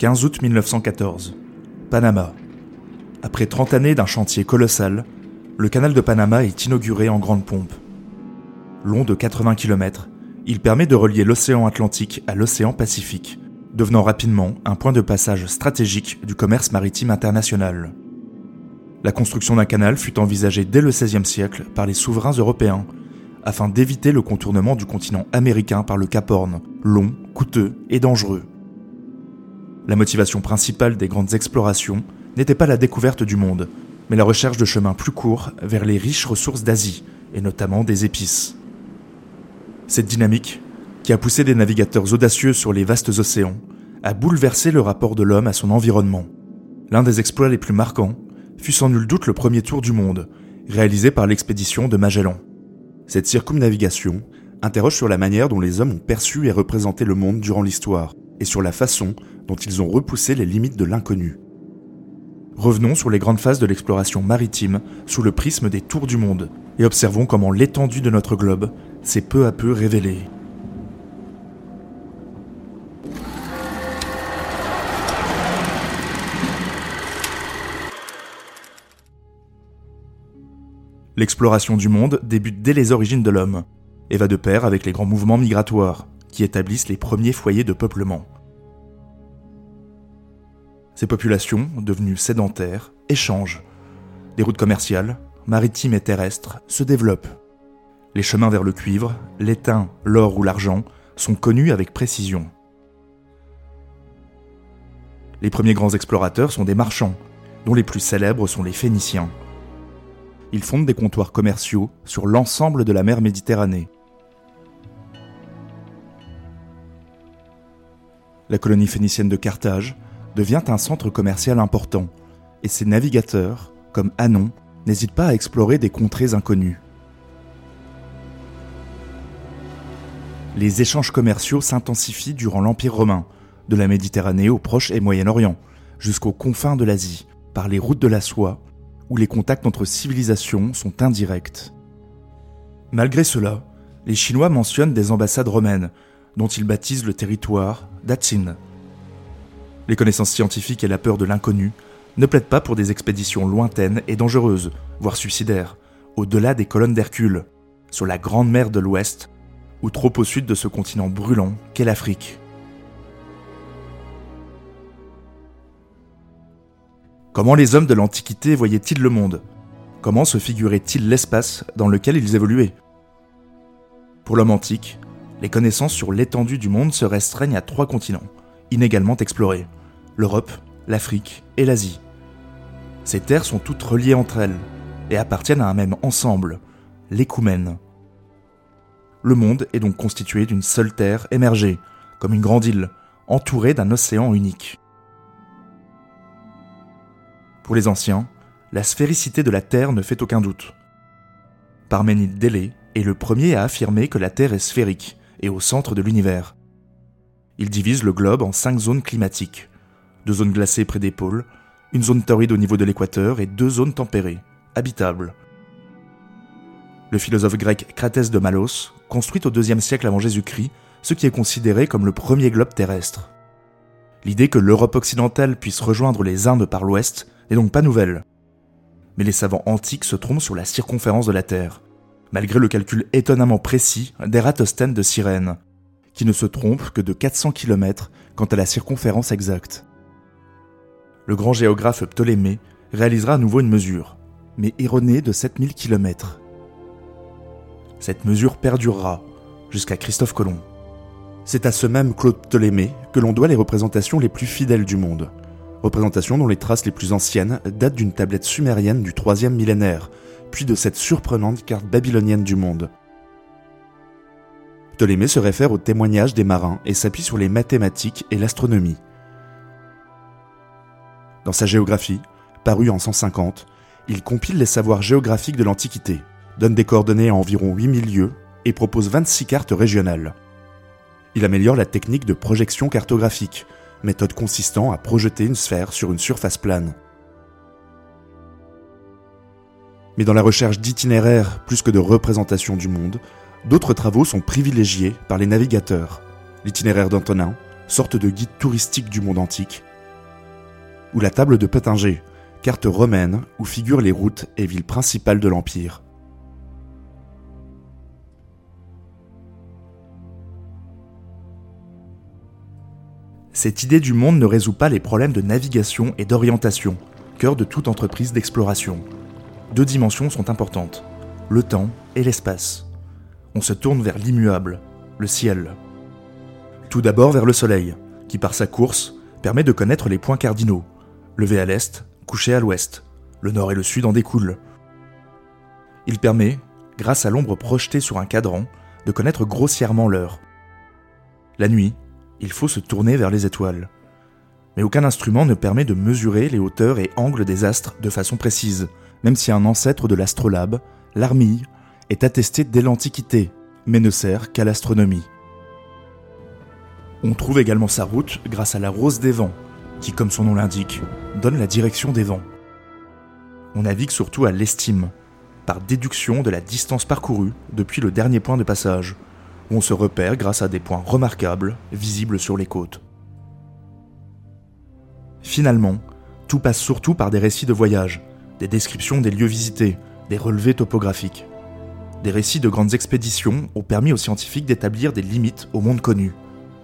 15 août 1914. Panama. Après 30 années d'un chantier colossal, le canal de Panama est inauguré en grande pompe. Long de 80 km, il permet de relier l'océan Atlantique à l'océan Pacifique, devenant rapidement un point de passage stratégique du commerce maritime international. La construction d'un canal fut envisagée dès le XVIe siècle par les souverains européens afin d'éviter le contournement du continent américain par le Cap Horn, long, coûteux et dangereux. La motivation principale des grandes explorations n'était pas la découverte du monde, mais la recherche de chemins plus courts vers les riches ressources d'Asie, et notamment des épices. Cette dynamique, qui a poussé des navigateurs audacieux sur les vastes océans, a bouleversé le rapport de l'homme à son environnement. L'un des exploits les plus marquants fut sans nul doute le premier tour du monde, réalisé par l'expédition de Magellan. Cette circumnavigation interroge sur la manière dont les hommes ont perçu et représenté le monde durant l'histoire, et sur la façon dont ils ont repoussé les limites de l'inconnu. Revenons sur les grandes phases de l'exploration maritime sous le prisme des tours du monde, et observons comment l'étendue de notre globe s'est peu à peu révélée. L'exploration du monde débute dès les origines de l'homme, et va de pair avec les grands mouvements migratoires, qui établissent les premiers foyers de peuplement. Ces populations, devenues sédentaires, échangent. Des routes commerciales, maritimes et terrestres, se développent. Les chemins vers le cuivre, l'étain, l'or ou l'argent sont connus avec précision. Les premiers grands explorateurs sont des marchands, dont les plus célèbres sont les Phéniciens. Ils fondent des comptoirs commerciaux sur l'ensemble de la mer Méditerranée. La colonie phénicienne de Carthage devient un centre commercial important, et ses navigateurs, comme Anon, n'hésitent pas à explorer des contrées inconnues. Les échanges commerciaux s'intensifient durant l'Empire romain, de la Méditerranée au Proche et Moyen-Orient, jusqu'aux confins de l'Asie, par les routes de la soie, où les contacts entre civilisations sont indirects. Malgré cela, les Chinois mentionnent des ambassades romaines, dont ils baptisent le territoire d'Atsin. Les connaissances scientifiques et la peur de l'inconnu ne plaident pas pour des expéditions lointaines et dangereuses, voire suicidaires, au-delà des colonnes d'Hercule, sur la grande mer de l'Ouest, ou trop au sud de ce continent brûlant qu'est l'Afrique. Comment les hommes de l'Antiquité voyaient-ils le monde? Comment se figuraient-ils l'espace dans lequel ils évoluaient? Pour l'homme antique, les connaissances sur l'étendue du monde se restreignent à trois continents, inégalement explorés l'Europe, l'Afrique et l'Asie. Ces terres sont toutes reliées entre elles et appartiennent à un même ensemble, l'écoumène. Le monde est donc constitué d'une seule terre émergée, comme une grande île, entourée d'un océan unique. Pour les anciens, la sphéricité de la Terre ne fait aucun doute. Parménide Délé est le premier à affirmer que la Terre est sphérique et au centre de l'univers. Il divise le globe en cinq zones climatiques, deux zones glacées près des pôles, une zone torride au niveau de l'équateur et deux zones tempérées, habitables. Le philosophe grec Cratès de Malos construit au IIe siècle avant Jésus-Christ ce qui est considéré comme le premier globe terrestre. L'idée que l'Europe occidentale puisse rejoindre les Indes par l'ouest n'est donc pas nouvelle. Mais les savants antiques se trompent sur la circonférence de la Terre, malgré le calcul étonnamment précis d'Eratosthène de Cyrène, qui ne se trompe que de 400 km quant à la circonférence exacte. Le grand géographe Ptolémée réalisera à nouveau une mesure, mais erronée de 7000 km. Cette mesure perdurera jusqu'à Christophe Colomb. C'est à ce même Claude Ptolémée que l'on doit les représentations les plus fidèles du monde représentation dont les traces les plus anciennes datent d'une tablette sumérienne du troisième millénaire, puis de cette surprenante carte babylonienne du monde. Ptolémée se réfère aux témoignages des marins et s'appuie sur les mathématiques et l'astronomie. Dans sa géographie, parue en 150, il compile les savoirs géographiques de l'Antiquité, donne des coordonnées à environ 8000 lieues et propose 26 cartes régionales. Il améliore la technique de projection cartographique, méthode consistant à projeter une sphère sur une surface plane. Mais dans la recherche d'itinéraires plus que de représentation du monde, d'autres travaux sont privilégiés par les navigateurs. L'itinéraire d'Antonin, sorte de guide touristique du monde antique, ou la table de Pottinger, carte romaine où figurent les routes et villes principales de l'Empire. Cette idée du monde ne résout pas les problèmes de navigation et d'orientation, cœur de toute entreprise d'exploration. Deux dimensions sont importantes, le temps et l'espace. On se tourne vers l'immuable, le ciel. Tout d'abord vers le Soleil, qui par sa course permet de connaître les points cardinaux, levé à l'est, couché à l'ouest, le nord et le sud en découlent. Il permet, grâce à l'ombre projetée sur un cadran, de connaître grossièrement l'heure. La nuit, il faut se tourner vers les étoiles. Mais aucun instrument ne permet de mesurer les hauteurs et angles des astres de façon précise, même si un ancêtre de l'astrolabe, l'armille, est attesté dès l'Antiquité, mais ne sert qu'à l'astronomie. On trouve également sa route grâce à la rose des vents, qui, comme son nom l'indique, donne la direction des vents. On navigue surtout à l'estime, par déduction de la distance parcourue depuis le dernier point de passage, où on se repère grâce à des points remarquables visibles sur les côtes. Finalement, tout passe surtout par des récits de voyage, des descriptions des lieux visités, des relevés topographiques. Des récits de grandes expéditions ont permis aux scientifiques d'établir des limites au monde connu,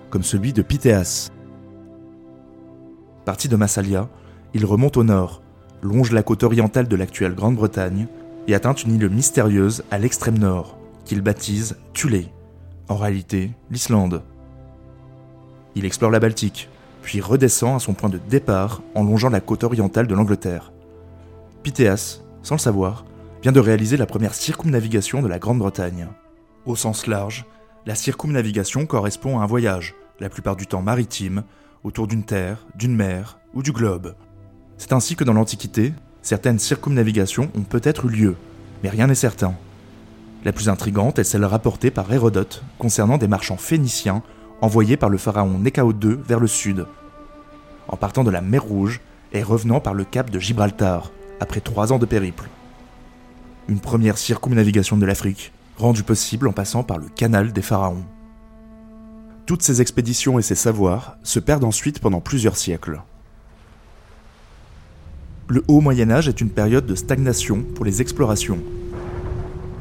comme celui de Pythéas. Parti de Massalia, il remonte au nord, longe la côte orientale de l'actuelle Grande-Bretagne et atteint une île mystérieuse à l'extrême nord, qu'il baptise Thulé, en réalité l'Islande. Il explore la Baltique, puis redescend à son point de départ en longeant la côte orientale de l'Angleterre. Pythéas, sans le savoir, vient de réaliser la première circumnavigation de la Grande-Bretagne. Au sens large, la circumnavigation correspond à un voyage, la plupart du temps maritime, autour d'une terre, d'une mer ou du globe. C'est ainsi que dans l'Antiquité, certaines circumnavigations ont peut-être eu lieu, mais rien n'est certain. La plus intrigante est celle rapportée par Hérodote concernant des marchands phéniciens envoyés par le pharaon Néchao II vers le sud, en partant de la mer Rouge et revenant par le cap de Gibraltar, après trois ans de périple. Une première circumnavigation de l'Afrique, rendue possible en passant par le canal des pharaons. Toutes ces expéditions et ces savoirs se perdent ensuite pendant plusieurs siècles. Le Haut Moyen Âge est une période de stagnation pour les explorations.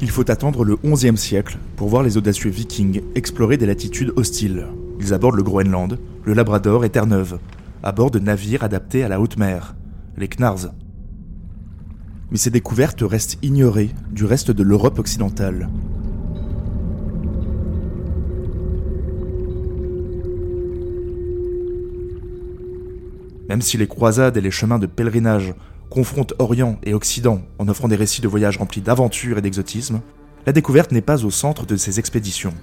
Il faut attendre le XIe siècle pour voir les audacieux vikings explorer des latitudes hostiles. Ils abordent le Groenland, le Labrador et Terre-Neuve, à bord de navires adaptés à la haute mer, les Knarrs. Mais ces découvertes restent ignorées du reste de l'Europe occidentale. Même si les croisades et les chemins de pèlerinage confrontent Orient et Occident en offrant des récits de voyages remplis d'aventures et d'exotisme, la découverte n'est pas au centre de ces expéditions.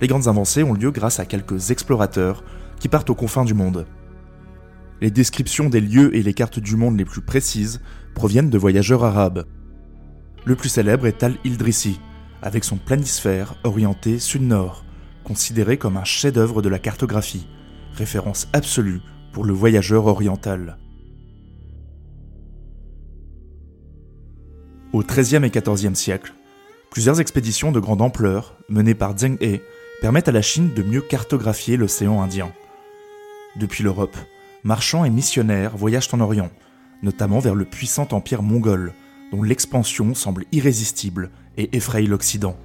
Les grandes avancées ont lieu grâce à quelques explorateurs qui partent aux confins du monde. Les descriptions des lieux et les cartes du monde les plus précises proviennent de voyageurs arabes. Le plus célèbre est Al-Ildrissi, avec son planisphère orienté sud-nord, considéré comme un chef-d'œuvre de la cartographie, référence absolue pour le voyageur oriental. Au XIIIe et XIVe siècle, plusieurs expéditions de grande ampleur, menées par Zheng He, permettent à la Chine de mieux cartographier l'océan Indien. Depuis l'Europe, marchands et missionnaires voyagent en Orient, notamment vers le puissant empire mongol, dont l'expansion semble irrésistible et effraie l'Occident.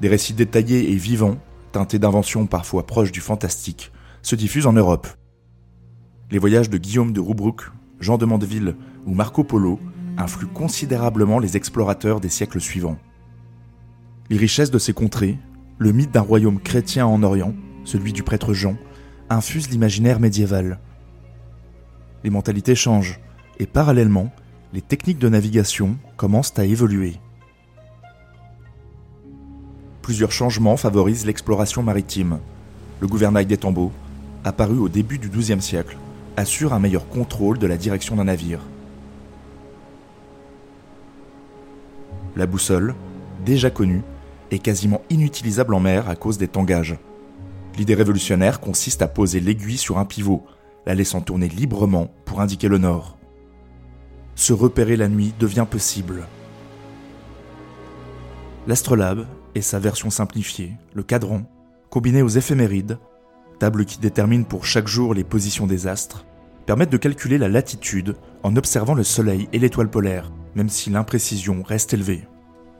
Des récits détaillés et vivants, teintés d'inventions parfois proches du fantastique, se diffusent en Europe. Les voyages de Guillaume de Roubrouck, Jean de Mandeville ou Marco Polo influent considérablement les explorateurs des siècles suivants. Les richesses de ces contrées, le mythe d'un royaume chrétien en Orient, celui du prêtre Jean, infusent l'imaginaire médiéval. Les mentalités changent, et parallèlement, les techniques de navigation commencent à évoluer. Plusieurs changements favorisent l'exploration maritime. Le gouvernail des tombeaux, apparu au début du XIIe siècle, assure un meilleur contrôle de la direction d'un navire. La boussole, déjà connue, est quasiment inutilisable en mer à cause des tangages. L'idée révolutionnaire consiste à poser l'aiguille sur un pivot, la laissant tourner librement pour indiquer le nord. Se repérer la nuit devient possible. L'astrolabe et sa version simplifiée, le cadran, combiné aux éphémérides, table qui détermine pour chaque jour les positions des astres, permettent de calculer la latitude en observant le Soleil et l'étoile polaire, même si l'imprécision reste élevée.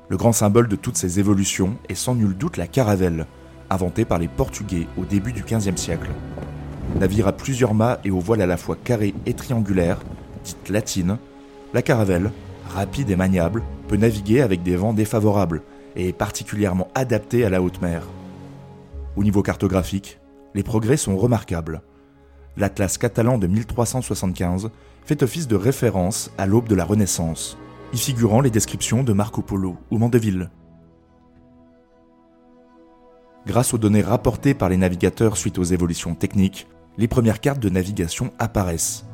Le grand symbole de toutes ces évolutions est sans nul doute la caravelle, inventée par les Portugais au début du XVe siècle. Navire à plusieurs mâts et aux voiles à la fois carrées et triangulaires, dite latine, la caravelle, rapide et maniable, peut naviguer avec des vents défavorables et est particulièrement adaptée à la haute mer. Au niveau cartographique, les progrès sont remarquables. L'Atlas catalan de 1375 fait office de référence à l'aube de la Renaissance, y figurant les descriptions de Marco Polo ou Mandeville. Grâce aux données rapportées par les navigateurs suite aux évolutions techniques, les premières cartes de navigation apparaissent.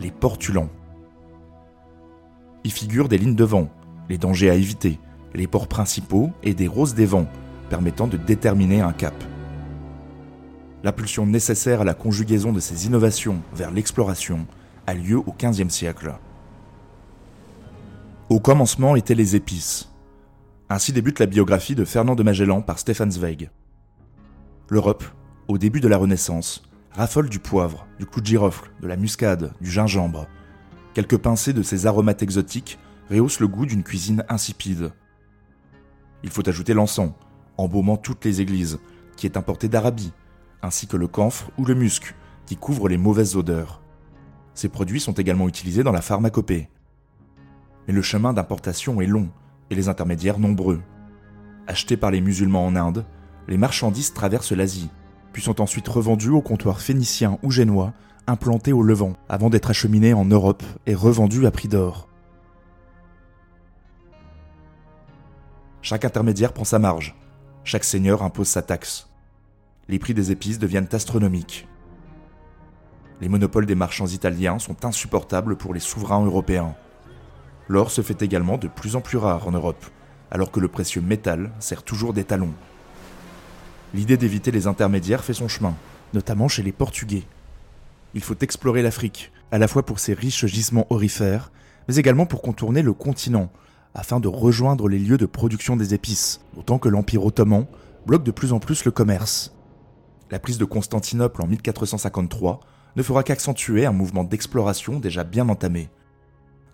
Les portulans. Y figurent des lignes de vent, les dangers à éviter, les ports principaux et des roses des vents, permettant de déterminer un cap. L'impulsion nécessaire à la conjugaison de ces innovations vers l'exploration a lieu au XVe siècle. Au commencement étaient les épices. Ainsi débute la biographie de Fernand de Magellan par Stefan Zweig. L'Europe, au début de la Renaissance, raffole du poivre, du clou de girofle, de la muscade, du gingembre. Quelques pincées de ces aromates exotiques rehaussent le goût d'une cuisine insipide. Il faut ajouter l'encens, embaumant toutes les églises, qui est importé d'Arabie, ainsi que le camphre ou le musc, qui couvrent les mauvaises odeurs. Ces produits sont également utilisés dans la pharmacopée. Mais le chemin d'importation est long et les intermédiaires nombreux. Achetés par les musulmans en Inde, les marchandises traversent l'Asie, puis sont ensuite revendues aux comptoirs phéniciens ou génois implantés au Levant, avant d'être acheminées en Europe et revendues à prix d'or. Chaque intermédiaire prend sa marge, chaque seigneur impose sa taxe. Les prix des épices deviennent astronomiques. Les monopoles des marchands italiens sont insupportables pour les souverains européens. L'or se fait également de plus en plus rare en Europe, alors que le précieux métal sert toujours d'étalon. L'idée d'éviter les intermédiaires fait son chemin, notamment chez les Portugais. Il faut explorer l'Afrique, à la fois pour ses riches gisements orifères, mais également pour contourner le continent, afin de rejoindre les lieux de production des épices, d'autant que l'Empire ottoman bloque de plus en plus le commerce. La prise de Constantinople en 1453 ne fera qu'accentuer un mouvement d'exploration déjà bien entamé.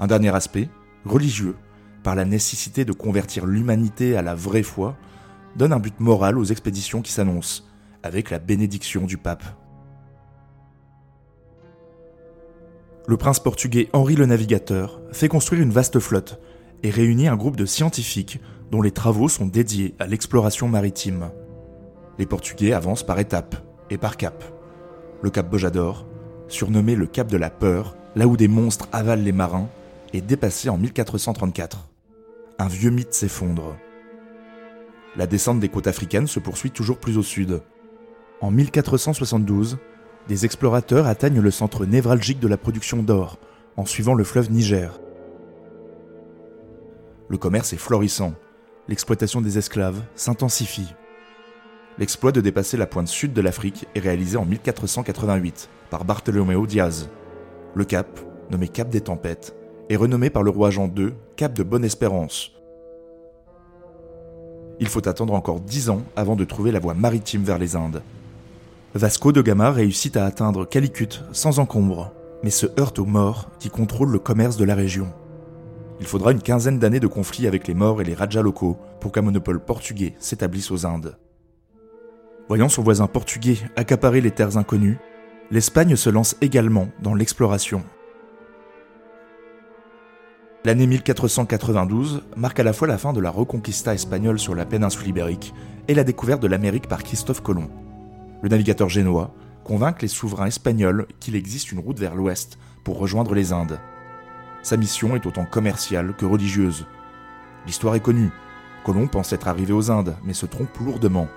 Un dernier aspect, religieux, par la nécessité de convertir l'humanité à la vraie foi, donne un but moral aux expéditions qui s'annoncent, avec la bénédiction du pape. Le prince portugais Henri le Navigateur fait construire une vaste flotte et réunit un groupe de scientifiques dont les travaux sont dédiés à l'exploration maritime. Les Portugais avancent par étapes et par cap. Le cap Bojador, surnommé le cap de la peur, là où des monstres avalent les marins, est dépassé en 1434. Un vieux mythe s'effondre. La descente des côtes africaines se poursuit toujours plus au sud. En 1472, des explorateurs atteignent le centre névralgique de la production d'or, en suivant le fleuve Niger. Le commerce est florissant, l'exploitation des esclaves s'intensifie. L'exploit de dépasser la pointe sud de l'Afrique est réalisé en 1488 par Bartholoméo Diaz. Le cap, nommé Cap des Tempêtes, est renommé par le roi Jean II Cap de Bonne-Espérance. Il faut attendre encore dix ans avant de trouver la voie maritime vers les Indes. Vasco de Gama réussit à atteindre Calicut sans encombre, mais se heurte aux morts qui contrôlent le commerce de la région. Il faudra une quinzaine d'années de conflits avec les morts et les rajas locaux pour qu'un monopole portugais s'établisse aux Indes. Voyant son voisin portugais accaparer les terres inconnues, l'Espagne se lance également dans l'exploration. L'année 1492 marque à la fois la fin de la reconquista espagnole sur la péninsule ibérique et la découverte de l'Amérique par Christophe Colomb. Le navigateur génois convainc les souverains espagnols qu'il existe une route vers l'ouest pour rejoindre les Indes. Sa mission est autant commerciale que religieuse. L'histoire est connue. Colomb pense être arrivé aux Indes, mais se trompe lourdement.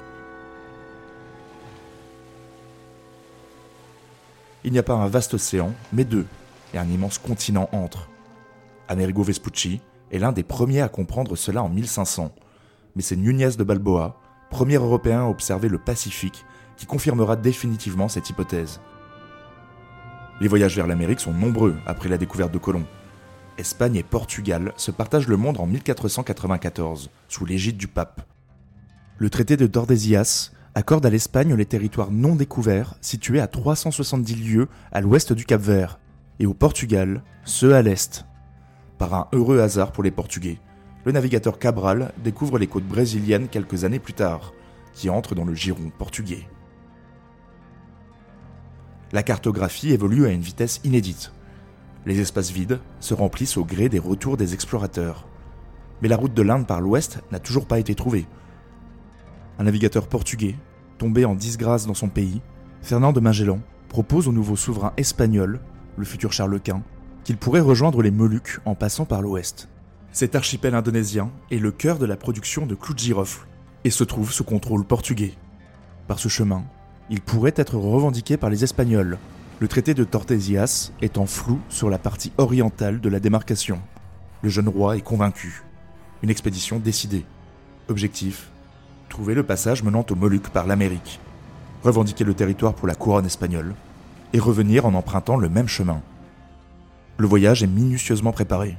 il n'y a pas un vaste océan, mais deux, et un immense continent entre. Amerigo Vespucci est l'un des premiers à comprendre cela en 1500, mais c'est Nunez de Balboa, premier Européen à observer le Pacifique, qui confirmera définitivement cette hypothèse. Les voyages vers l'Amérique sont nombreux après la découverte de Colomb. Espagne et Portugal se partagent le monde en 1494, sous l'égide du pape. Le traité de Tordesillas accorde à l'Espagne les territoires non découverts situés à 370 lieues à l'ouest du Cap Vert, et au Portugal, ceux à l'est. Par un heureux hasard pour les Portugais, le navigateur Cabral découvre les côtes brésiliennes quelques années plus tard, qui entrent dans le giron portugais. La cartographie évolue à une vitesse inédite. Les espaces vides se remplissent au gré des retours des explorateurs. Mais la route de l'Inde par l'ouest n'a toujours pas été trouvée. Un navigateur portugais, tombé en disgrâce dans son pays, Fernand de Magellan, propose au nouveau souverain espagnol, le futur Charles Quint, qu'il pourrait rejoindre les Moluques en passant par l'ouest. Cet archipel indonésien est le cœur de la production de clous de girofle et se trouve sous contrôle portugais. Par ce chemin, il pourrait être revendiqué par les Espagnols, le traité de Tordesillas étant flou sur la partie orientale de la démarcation. Le jeune roi est convaincu. Une expédition décidée. Objectif trouver le passage menant aux Moluques par l'Amérique, revendiquer le territoire pour la couronne espagnole et revenir en empruntant le même chemin. Le voyage est minutieusement préparé.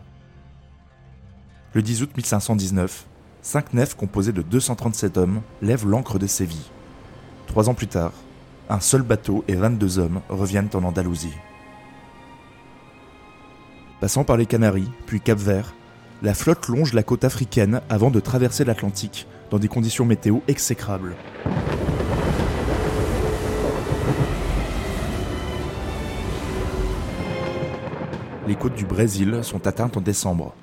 Le 10 août 1519, cinq nefs composées de 237 hommes lèvent l'ancre de Séville. Trois ans plus tard, un seul bateau et 22 hommes reviennent en Andalousie. Passant par les Canaries, puis Cap-Vert, la flotte longe la côte africaine avant de traverser l'Atlantique dans des conditions météo exécrables. Les côtes du Brésil sont atteintes en décembre,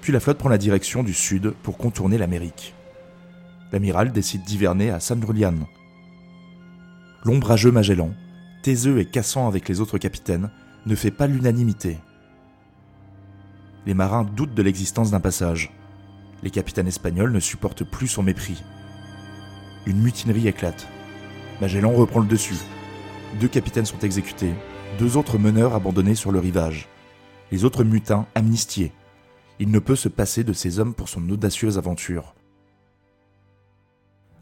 puis la flotte prend la direction du sud pour contourner l'Amérique. L'amiral décide d'hiverner à San Julian. L'ombrageux Magellan, taiseux et cassant avec les autres capitaines, ne fait pas l'unanimité. Les marins doutent de l'existence d'un passage. Les capitaines espagnols ne supportent plus son mépris. Une mutinerie éclate. Magellan reprend le dessus. Deux capitaines sont exécutés, deux autres meneurs abandonnés sur le rivage. Les autres mutins amnistiés. Il ne peut se passer de ces hommes pour son audacieuse aventure.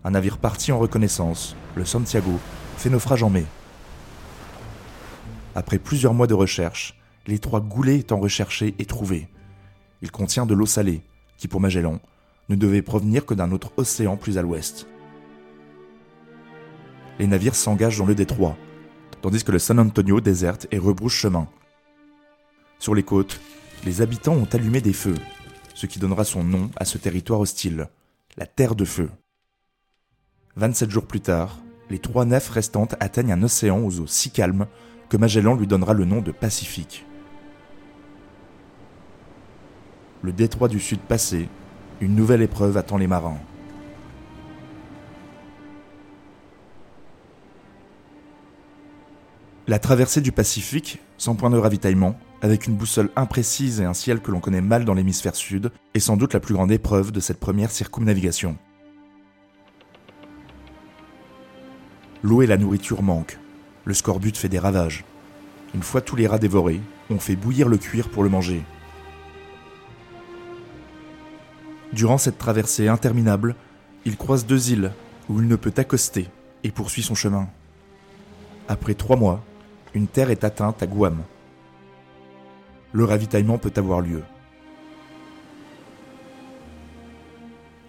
Un navire parti en reconnaissance, le Santiago, fait naufrage en mai. Après plusieurs mois de recherche, les trois goulets étant recherchés et trouvés. Il contient de l'eau salée, qui pour Magellan ne devait provenir que d'un autre océan plus à l'ouest. Les navires s'engagent dans le détroit, tandis que le San Antonio déserte et rebrouche chemin. Sur les côtes, les habitants ont allumé des feux, ce qui donnera son nom à ce territoire hostile, la Terre de Feu. 27 jours plus tard, les trois nefs restantes atteignent un océan aux eaux si calmes que Magellan lui donnera le nom de Pacifique. Le détroit du Sud passé, une nouvelle épreuve attend les marins. La traversée du Pacifique, sans point de ravitaillement, avec une boussole imprécise et un ciel que l'on connaît mal dans l'hémisphère sud, est sans doute la plus grande épreuve de cette première circumnavigation. L'eau et la nourriture manquent. Le scorbut fait des ravages. Une fois tous les rats dévorés, on fait bouillir le cuir pour le manger. Durant cette traversée interminable, il croise deux îles où il ne peut accoster et poursuit son chemin. Après trois mois, une terre est atteinte à Guam. Le ravitaillement peut avoir lieu.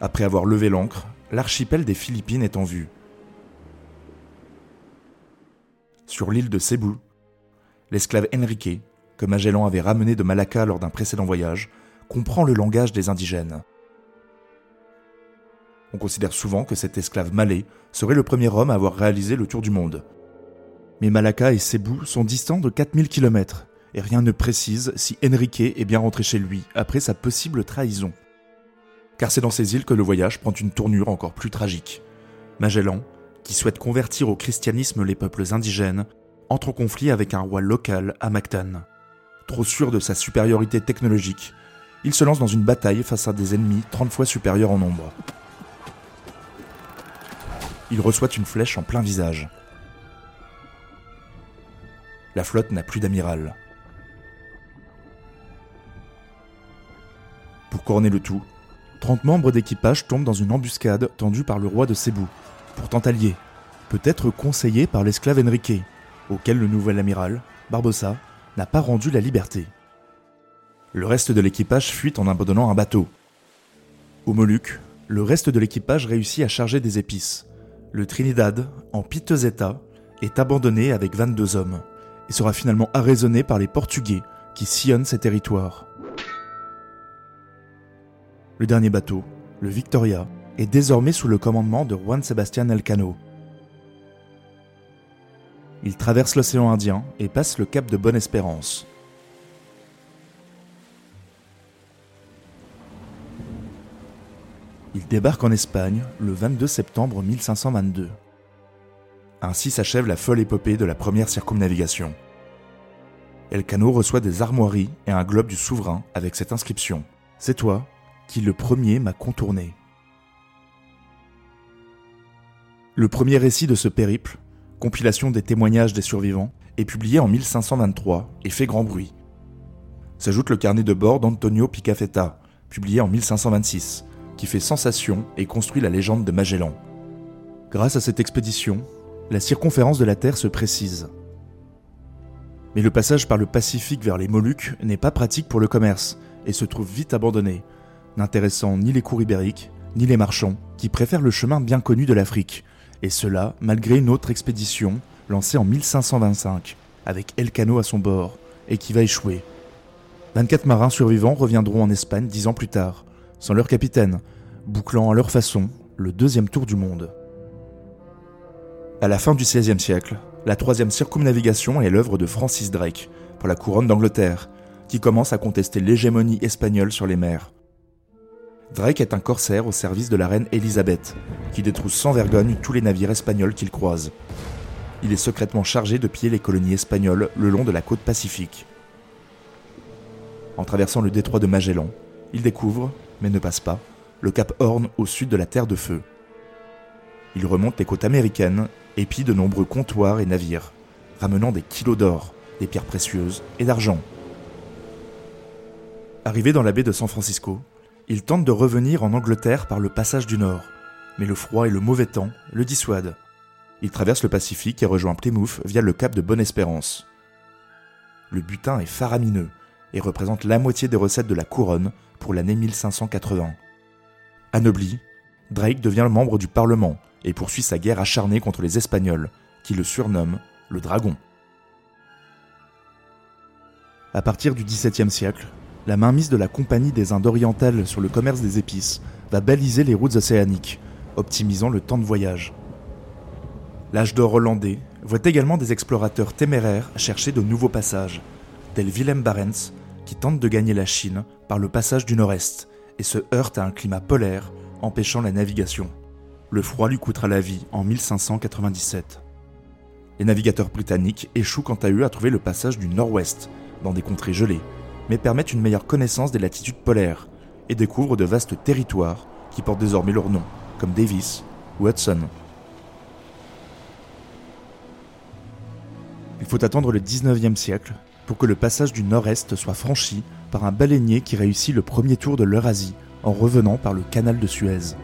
Après avoir levé l'ancre, l'archipel des Philippines est en vue. Sur l'île de Cebu, l'esclave Enrique, que Magellan avait ramené de Malacca lors d'un précédent voyage, comprend le langage des indigènes. On considère souvent que cet esclave malais serait le premier homme à avoir réalisé le tour du monde. Mais Malacca et Cebu sont distants de 4000 km, et rien ne précise si Enrique est bien rentré chez lui après sa possible trahison. Car c'est dans ces îles que le voyage prend une tournure encore plus tragique. Magellan, qui souhaite convertir au christianisme les peuples indigènes, entre en conflit avec un roi local à Mactan. Trop sûr de sa supériorité technologique, il se lance dans une bataille face à des ennemis 30 fois supérieurs en nombre. Il reçoit une flèche en plein visage. La flotte n'a plus d'amiral. Couronner le tout, 30 membres d'équipage tombent dans une embuscade tendue par le roi de Cebu, pourtant allié, peut-être conseillé par l'esclave Enrique, auquel le nouvel amiral, Barbossa, n'a pas rendu la liberté. Le reste de l'équipage fuit en abandonnant un bateau. Au Moluques, le reste de l'équipage réussit à charger des épices. Le Trinidad, en piteux état, est abandonné avec 22 hommes et sera finalement arraisonné par les Portugais qui sillonnent ces territoires. Le dernier bateau, le Victoria, est désormais sous le commandement de Juan Sebastián Elcano. Il traverse l'océan Indien et passe le cap de Bonne-Espérance. Il débarque en Espagne le 22 septembre 1522. Ainsi s'achève la folle épopée de la première circumnavigation. Elcano reçoit des armoiries et un globe du souverain avec cette inscription C'est toi qui le premier m'a contourné. Le premier récit de ce périple, compilation des témoignages des survivants, est publié en 1523 et fait grand bruit. S'ajoute le carnet de bord d'Antonio Picafetta, publié en 1526, qui fait sensation et construit la légende de Magellan. Grâce à cette expédition, la circonférence de la Terre se précise. Mais le passage par le Pacifique vers les Moluques n'est pas pratique pour le commerce et se trouve vite abandonné, n'intéressant ni les cours ibériques, ni les marchands, qui préfèrent le chemin bien connu de l'Afrique, et cela malgré une autre expédition lancée en 1525, avec Elcano à son bord, et qui va échouer. 24 marins survivants reviendront en Espagne dix ans plus tard, sans leur capitaine, bouclant à leur façon le deuxième tour du monde. À la fin du XVIe siècle, la troisième circumnavigation est l'œuvre de Francis Drake pour la couronne d'Angleterre, qui commence à contester l'hégémonie espagnole sur les mers. Drake est un corsaire au service de la reine Élisabeth, qui détrousse sans vergogne tous les navires espagnols qu'il croise. Il est secrètement chargé de piller les colonies espagnoles le long de la côte pacifique. En traversant le détroit de Magellan, il découvre, mais ne passe pas, le cap Horn au sud de la Terre de Feu. Il remonte les côtes américaines et pille de nombreux comptoirs et navires, ramenant des kilos d'or, des pierres précieuses et d'argent. Arrivé dans la baie de San Francisco, il tente de revenir en Angleterre par le passage du Nord, mais le froid et le mauvais temps le dissuadent. Il traverse le Pacifique et rejoint Plymouth via le cap de Bonne-Espérance. Le butin est faramineux et représente la moitié des recettes de la couronne pour l'année 1580. Anobli, Drake devient membre du Parlement et poursuit sa guerre acharnée contre les Espagnols, qui le surnomment le Dragon. À partir du XVIIe siècle, la mainmise de la Compagnie des Indes orientales sur le commerce des épices va baliser les routes océaniques, optimisant le temps de voyage. L'âge d'or hollandais voit également des explorateurs téméraires chercher de nouveaux passages, tel Willem Barents, qui tente de gagner la Chine par le passage du nord-est et se heurte à un climat polaire, empêchant la navigation. Le froid lui coûtera la vie en 1597. Les navigateurs britanniques échouent quant à eux à trouver le passage du nord-ouest, dans des contrées gelées, mais permettent une meilleure connaissance des latitudes polaires et découvrent de vastes territoires qui portent désormais leur nom, comme Davis ou Hudson. Il faut attendre le 19e siècle pour que le passage du nord-est soit franchi par un baleinier qui réussit le premier tour de l'Eurasie en revenant par le canal de Suez.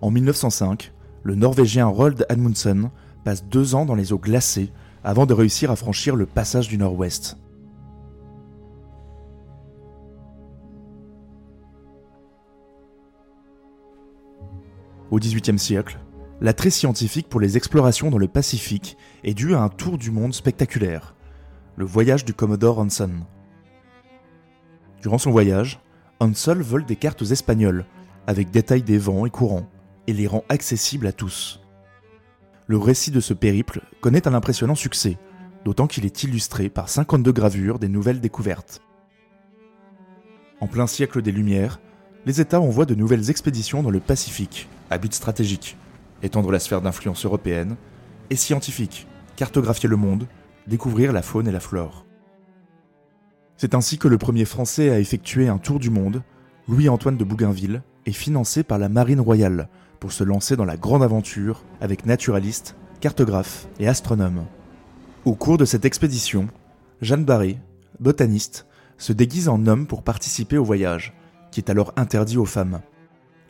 En 1905, le Norvégien Roald Amundsen passe deux ans dans les eaux glacées avant de réussir à franchir le passage du Nord-Ouest. Au XVIIIe siècle, l'attrait scientifique pour les explorations dans le Pacifique est dû à un tour du monde spectaculaire, le voyage du Commodore Hanson. Durant son voyage, Hansel vole des cartes espagnoles, avec détail des vents et courants, et les rend accessibles à tous le récit de ce périple connaît un impressionnant succès, d'autant qu'il est illustré par 52 gravures des nouvelles découvertes. En plein siècle des Lumières, les États envoient de nouvelles expéditions dans le Pacifique, à but stratégique, étendre la sphère d'influence européenne, et scientifique, cartographier le monde, découvrir la faune et la flore. C'est ainsi que le premier Français à effectuer un tour du monde, Louis-Antoine de Bougainville, est financé par la Marine royale, pour se lancer dans la grande aventure avec naturalistes, cartographes et astronomes. Au cours de cette expédition, Jeanne Barré, botaniste, se déguise en homme pour participer au voyage, qui est alors interdit aux femmes.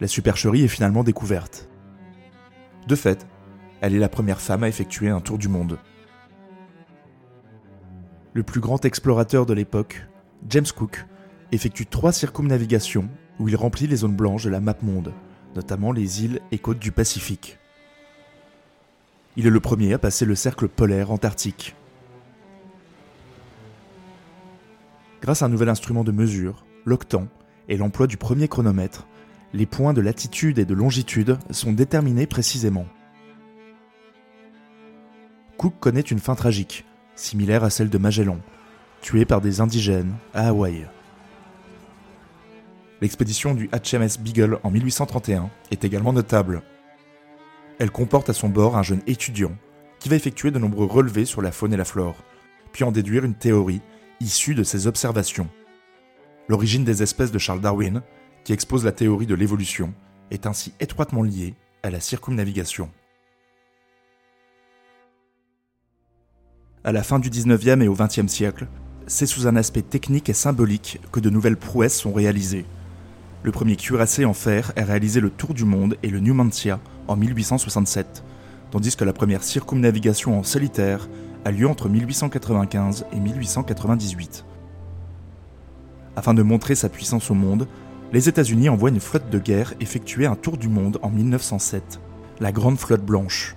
La supercherie est finalement découverte. De fait, elle est la première femme à effectuer un tour du monde. Le plus grand explorateur de l'époque, James Cook, effectue trois circumnavigations où il remplit les zones blanches de la map monde, notamment les îles et côtes du Pacifique. Il est le premier à passer le cercle polaire antarctique. Grâce à un nouvel instrument de mesure, l'octant, et l'emploi du premier chronomètre, les points de latitude et de longitude sont déterminés précisément. Cook connaît une fin tragique, similaire à celle de Magellan, tué par des indigènes à Hawaï. L'expédition du HMS Beagle en 1831 est également notable. Elle comporte à son bord un jeune étudiant qui va effectuer de nombreux relevés sur la faune et la flore, puis en déduire une théorie issue de ses observations. L'origine des espèces de Charles Darwin, qui expose la théorie de l'évolution, est ainsi étroitement liée à la circumnavigation. À la fin du 19e et au 20e siècle, c'est sous un aspect technique et symbolique que de nouvelles prouesses sont réalisées. Le premier cuirassé en fer a réalisé le tour du monde et le Numantia en 1867, tandis que la première circumnavigation en solitaire a lieu entre 1895 et 1898. Afin de montrer sa puissance au monde, les États-Unis envoient une flotte de guerre effectuer un tour du monde en 1907, la Grande Flotte Blanche.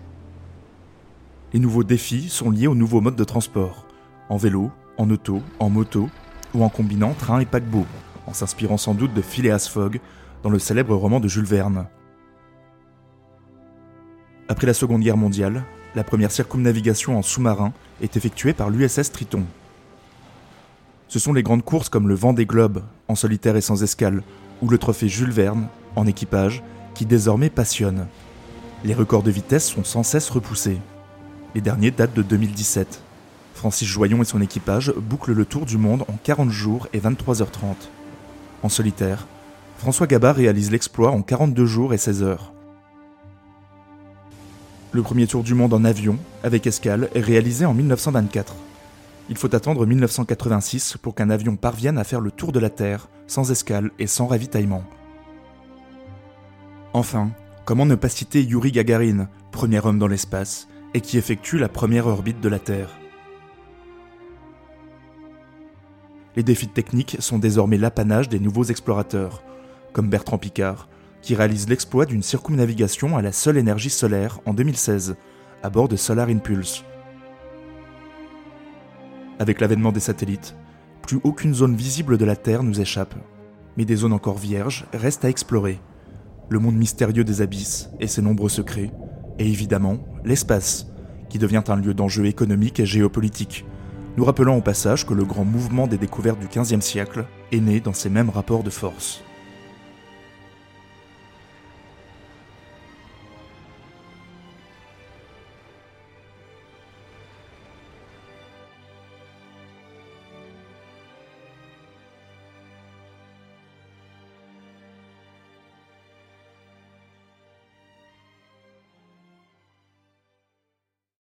Les nouveaux défis sont liés aux nouveaux modes de transport, en vélo, en auto, en moto ou en combinant train et paquebot, en s'inspirant sans doute de Phileas Fogg dans le célèbre roman de Jules Verne. Après la Seconde Guerre mondiale, la première circumnavigation en sous-marin est effectuée par l'USS Triton. Ce sont les grandes courses comme le vent des globes, en solitaire et sans escale, ou le trophée Jules Verne, en équipage, qui désormais passionnent. Les records de vitesse sont sans cesse repoussés. Les derniers datent de 2017. Francis Joyon et son équipage bouclent le tour du monde en 40 jours et 23h30. En solitaire, François Gabard réalise l'exploit en 42 jours et 16 heures. Le premier tour du monde en avion, avec escale, est réalisé en 1924. Il faut attendre 1986 pour qu'un avion parvienne à faire le tour de la Terre, sans escale et sans ravitaillement. Enfin, comment ne pas citer Yuri Gagarin, premier homme dans l'espace, et qui effectue la première orbite de la Terre? Les défis techniques sont désormais l'apanage des nouveaux explorateurs, comme Bertrand Piccard, qui réalise l'exploit d'une circumnavigation à la seule énergie solaire en 2016, à bord de Solar Impulse. Avec l'avènement des satellites, plus aucune zone visible de la Terre nous échappe, mais des zones encore vierges restent à explorer. Le monde mystérieux des abysses et ses nombreux secrets, et évidemment l'espace, qui devient un lieu d'enjeu économique et géopolitique, nous rappelant au passage que le grand mouvement des découvertes du XVe siècle est né dans ces mêmes rapports de force.